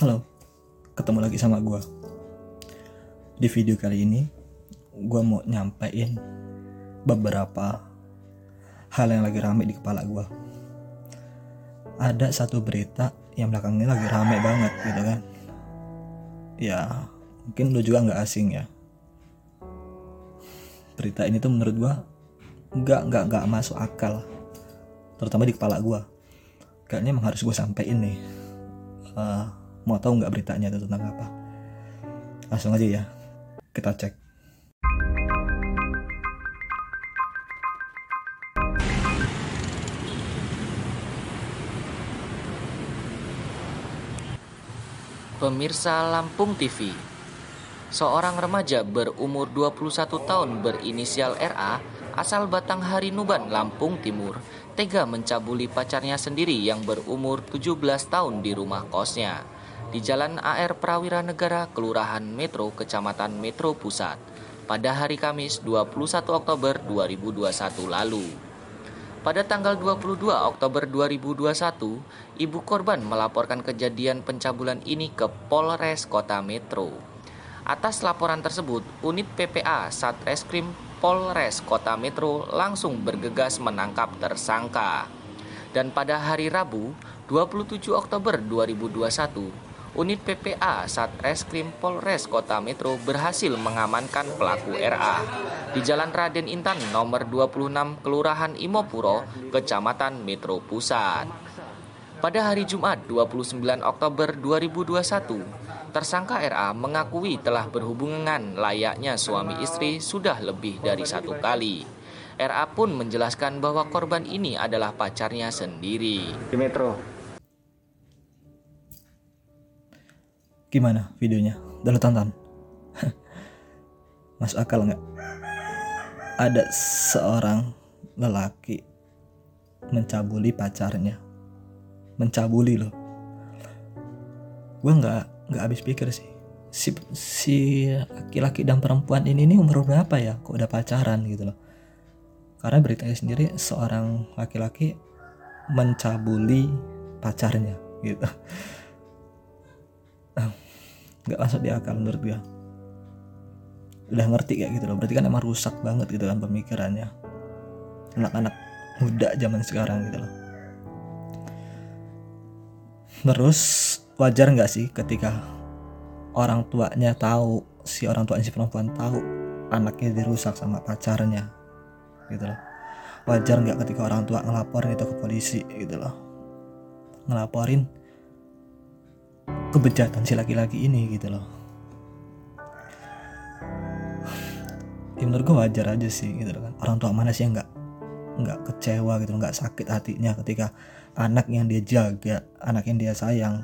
Halo, ketemu lagi sama gue. Di video kali ini, gue mau nyampein beberapa hal yang lagi rame di kepala gue. Ada satu berita yang belakangnya lagi rame banget gitu kan. Ya, mungkin lu juga nggak asing ya. Berita ini tuh menurut gue nggak nggak nggak masuk akal, terutama di kepala gue. Kayaknya emang harus gue sampein nih. Uh, mau tahu nggak beritanya itu tentang apa? Langsung aja ya, kita cek. Pemirsa Lampung TV Seorang remaja berumur 21 tahun berinisial RA asal Batang Harinuban, Lampung Timur tega mencabuli pacarnya sendiri yang berumur 17 tahun di rumah kosnya di Jalan AR Prawira Negara, Kelurahan Metro, Kecamatan Metro Pusat pada hari Kamis 21 Oktober 2021 lalu. Pada tanggal 22 Oktober 2021, ibu korban melaporkan kejadian pencabulan ini ke Polres Kota Metro. Atas laporan tersebut, unit PPA Satreskrim Polres Kota Metro langsung bergegas menangkap tersangka. Dan pada hari Rabu, 27 Oktober 2021, unit PPA Satreskrim Polres Kota Metro berhasil mengamankan pelaku RA di Jalan Raden Intan nomor 26 Kelurahan Imopuro, Kecamatan Metro Pusat. Pada hari Jumat 29 Oktober 2021, tersangka RA mengakui telah berhubungan layaknya suami istri sudah lebih dari satu kali. RA pun menjelaskan bahwa korban ini adalah pacarnya sendiri. Di Metro. Gimana videonya? Udah lu tonton? Masuk akal nggak? Ada seorang lelaki mencabuli pacarnya. Mencabuli loh. Gue nggak nggak habis pikir sih. Si si laki-laki dan perempuan ini nih umur berapa ya? Kok udah pacaran gitu loh? Karena beritanya sendiri seorang laki-laki mencabuli pacarnya gitu nggak masuk di akal menurut gue udah ngerti kayak gitu loh. Berarti kan emang rusak banget gitu kan pemikirannya. Anak-anak muda zaman sekarang gitu loh. Terus wajar nggak sih ketika orang tuanya tahu si orang tuanya si perempuan tahu anaknya dirusak sama pacarnya gitu loh. Wajar nggak ketika orang tua ngelaporin itu ke polisi gitu loh. Ngelaporin kebejatan si laki-laki ini gitu loh. Ya menurut gue wajar aja sih gitu loh kan. Orang tua mana sih yang nggak nggak kecewa gitu nggak sakit hatinya ketika anak yang dia jaga anak yang dia sayang.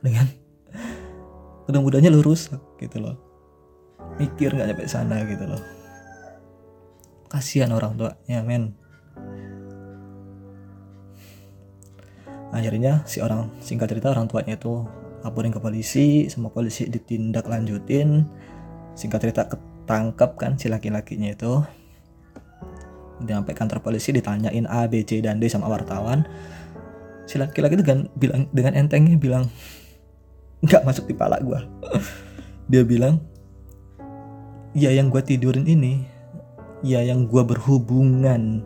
Dengan udah mudanya lu rusak gitu loh. Mikir nggak nyampe sana gitu loh. Kasihan orang tuanya men akhirnya si orang singkat cerita orang tuanya itu laporin ke polisi semua polisi ditindak lanjutin singkat cerita ketangkep kan si laki-lakinya itu. Sampai kantor polisi ditanyain A, B, C, dan D sama wartawan. Si laki-laki itu kan bilang dengan entengnya bilang nggak masuk di pala gue dia bilang ya yang gue tidurin ini ya yang gue berhubungan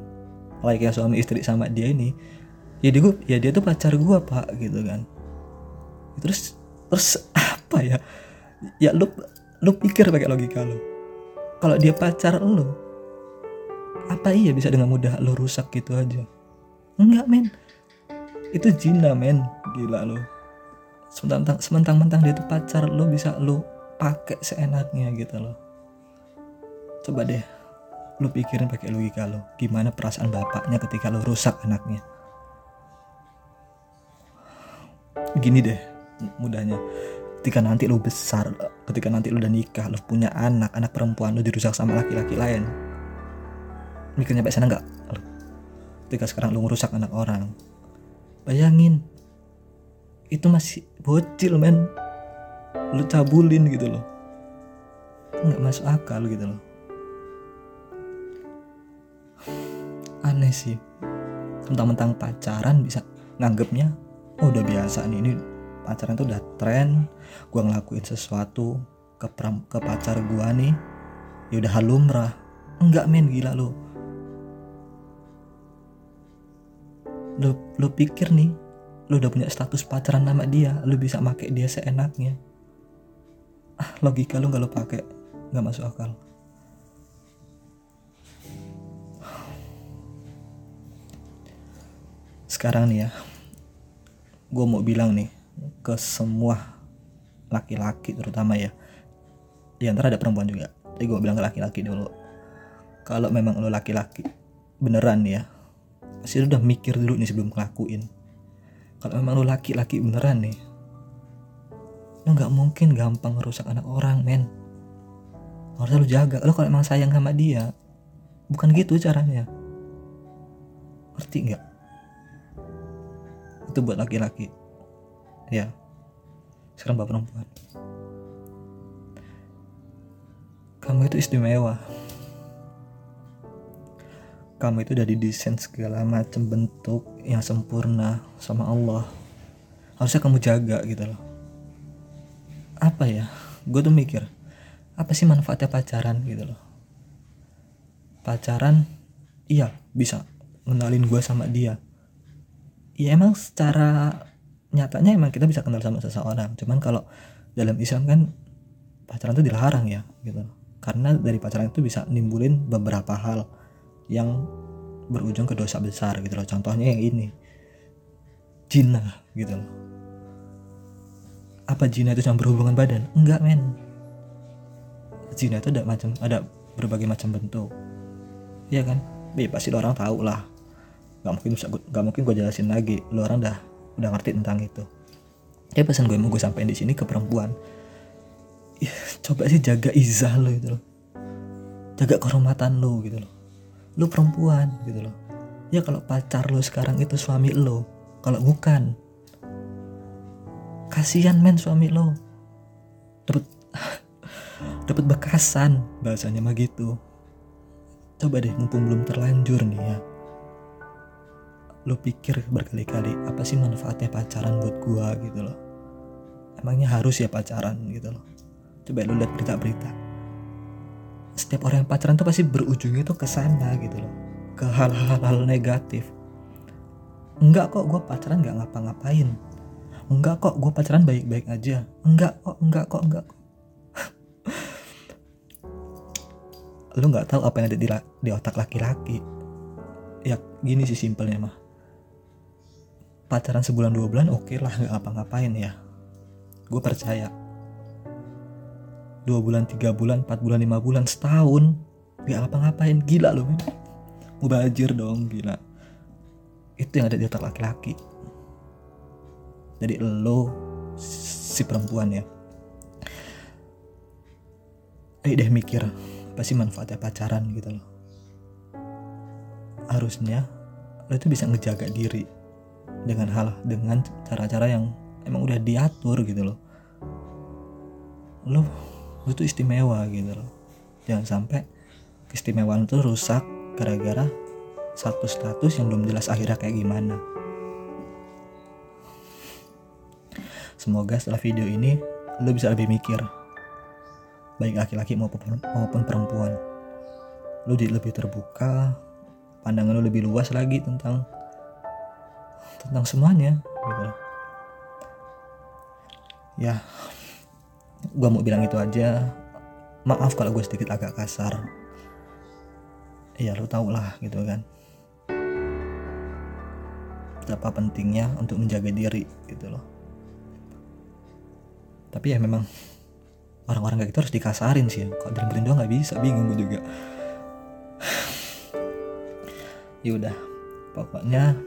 kayak suami istri sama dia ini ya dia ya dia tuh pacar gue pak gitu kan. Terus terus apa ya? Ya lu lu pikir pakai logika lo kalau dia pacar lo apa iya bisa dengan mudah lo rusak gitu aja? Enggak men. Itu jina men. Gila lo sementang sementang mentang dia tuh pacar lo bisa lo pakai seenaknya gitu loh. Coba deh lu pikirin pakai logika lo gimana perasaan bapaknya ketika lo rusak anaknya gini deh mudahnya. Ketika nanti lu besar ketika nanti lu udah nikah lu punya anak anak perempuan lu dirusak sama laki-laki lain mikirnya sampai sana nggak? Ketika sekarang lu ngerusak anak orang. Bayangin itu masih bocil men. Lu cabulin gitu loh. Nggak masuk akal gitu loh. Aneh sih. Tentang-tentang pacaran bisa nganggapnya oh udah biasa nih ini pacaran itu udah tren. Gue ngelakuin sesuatu ke pram, ke pacar gue nih. Ya udah hal lumrah enggak men gila lu. Lu lu pikir nih lu udah punya status pacaran sama dia lu bisa make dia seenaknya. Ah logika lu nggak lu pakai nggak masuk akal. Sekarang nih ya gue mau bilang nih ke semua laki-laki terutama ya. Di antara ada perempuan juga. Tapi gue bilang ke laki-laki dulu. Kalau memang lo laki-laki beneran nih ya pasti lo udah mikir dulu nih sebelum ngelakuin. Kalau memang lo laki-laki beneran nih lo nggak mungkin gampang ngerusak anak orang men. Harusnya lo jaga. Lo kalau emang sayang sama dia bukan gitu caranya. Ngerti nggak itu buat laki-laki. Ya sekarang bapak perempuan. Kamu itu istimewa. Kamu itu udah didesain segala macam bentuk yang sempurna sama Allah. Harusnya kamu jaga gitu loh. Apa ya? Gue tuh mikir apa sih manfaatnya pacaran gitu loh? Pacaran iya bisa ngenalin gue sama dia ya emang secara nyatanya emang kita bisa kenal sama seseorang. Cuman kalau dalam Islam kan pacaran itu dilarang ya gitu. Karena dari pacaran itu bisa nimbulin beberapa hal yang berujung ke dosa besar gitu loh. Contohnya yang ini. Jina gitu loh. Apa jina itu yang berhubungan badan? Enggak men. Jina itu ada macam ada berbagai macam bentuk. Iya kan? Ya pasti lo orang tahu lah nggak mungkin bisa nggak mungkin gue jelasin lagi. Lo orang dah udah ngerti tentang itu. Ya pesan gue mau gue sampein di sini ke perempuan. Ya, coba sih jaga izah lo gitu loh. Jaga kehormatan lo gitu loh. Lo perempuan gitu loh. Ya kalau pacar lo sekarang itu suami lo kalau bukan kasihan men suami lo dapat dapat bekasan bahasanya mah gitu. Coba deh mumpung belum terlanjur nih ya lo pikir berkali-kali apa sih manfaatnya pacaran buat gua? gitu loh. Emangnya harus ya pacaran? gitu loh. Coba lu lihat berita-berita. Setiap orang yang pacaran tuh pasti berujungnya tuh ke sana gitu loh. Ke hal-hal negatif. Enggak kok gue pacaran nggak ngapa-ngapain. Enggak kok gue pacaran baik-baik aja. Enggak kok enggak kok enggak kok. Lu nggak tahu apa yang ada di, di otak laki-laki. Ya gini sih simpelnya mah pacaran sebulan dua bulan oke okay lah nggak ngapa-ngapain ya. Gue percaya. Dua bulan tiga bulan empat bulan lima bulan setahun nggak apa-ngapain gila loh men. Mubajir dong gila. Itu yang ada di otak laki-laki. Jadi lo si perempuan ya. Ayo deh mikir apa sih manfaatnya pacaran gitu loh. Harusnya lo itu bisa ngejaga diri dengan hal dengan cara-cara yang emang udah diatur gitu loh. Lo lu tuh istimewa gitu loh. Jangan sampai keistimewaan itu rusak gara-gara satu status yang belum jelas akhirnya kayak gimana. Semoga setelah video ini lu bisa lebih mikir baik laki-laki maupun maupun perempuan. Lu jadi lebih terbuka pandangan lu lebih luas lagi tentang tentang semuanya. Gitu ya gue mau bilang itu aja. Maaf kalau gue sedikit agak kasar. Ya lo tau lah gitu kan. Betapa pentingnya untuk menjaga diri gitu loh. Tapi ya memang orang-orang kayak gitu harus dikasarin sih ya. Kalau bener doang nggak bisa bingung gue juga. Ya udah pokoknya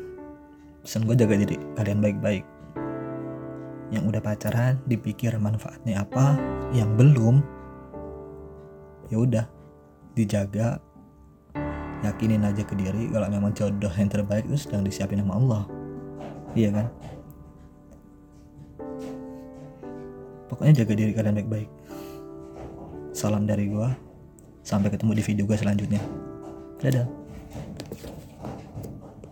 pesan gue jaga diri kalian baik-baik. Yang udah pacaran dipikir manfaatnya apa yang belum ya udah dijaga. Yakinin aja ke diri kalau memang jodoh yang terbaik itu sedang disiapin sama Allah. Iya kan? Pokoknya jaga diri kalian baik-baik. Salam dari gua. Sampai ketemu di video gue selanjutnya. Dadah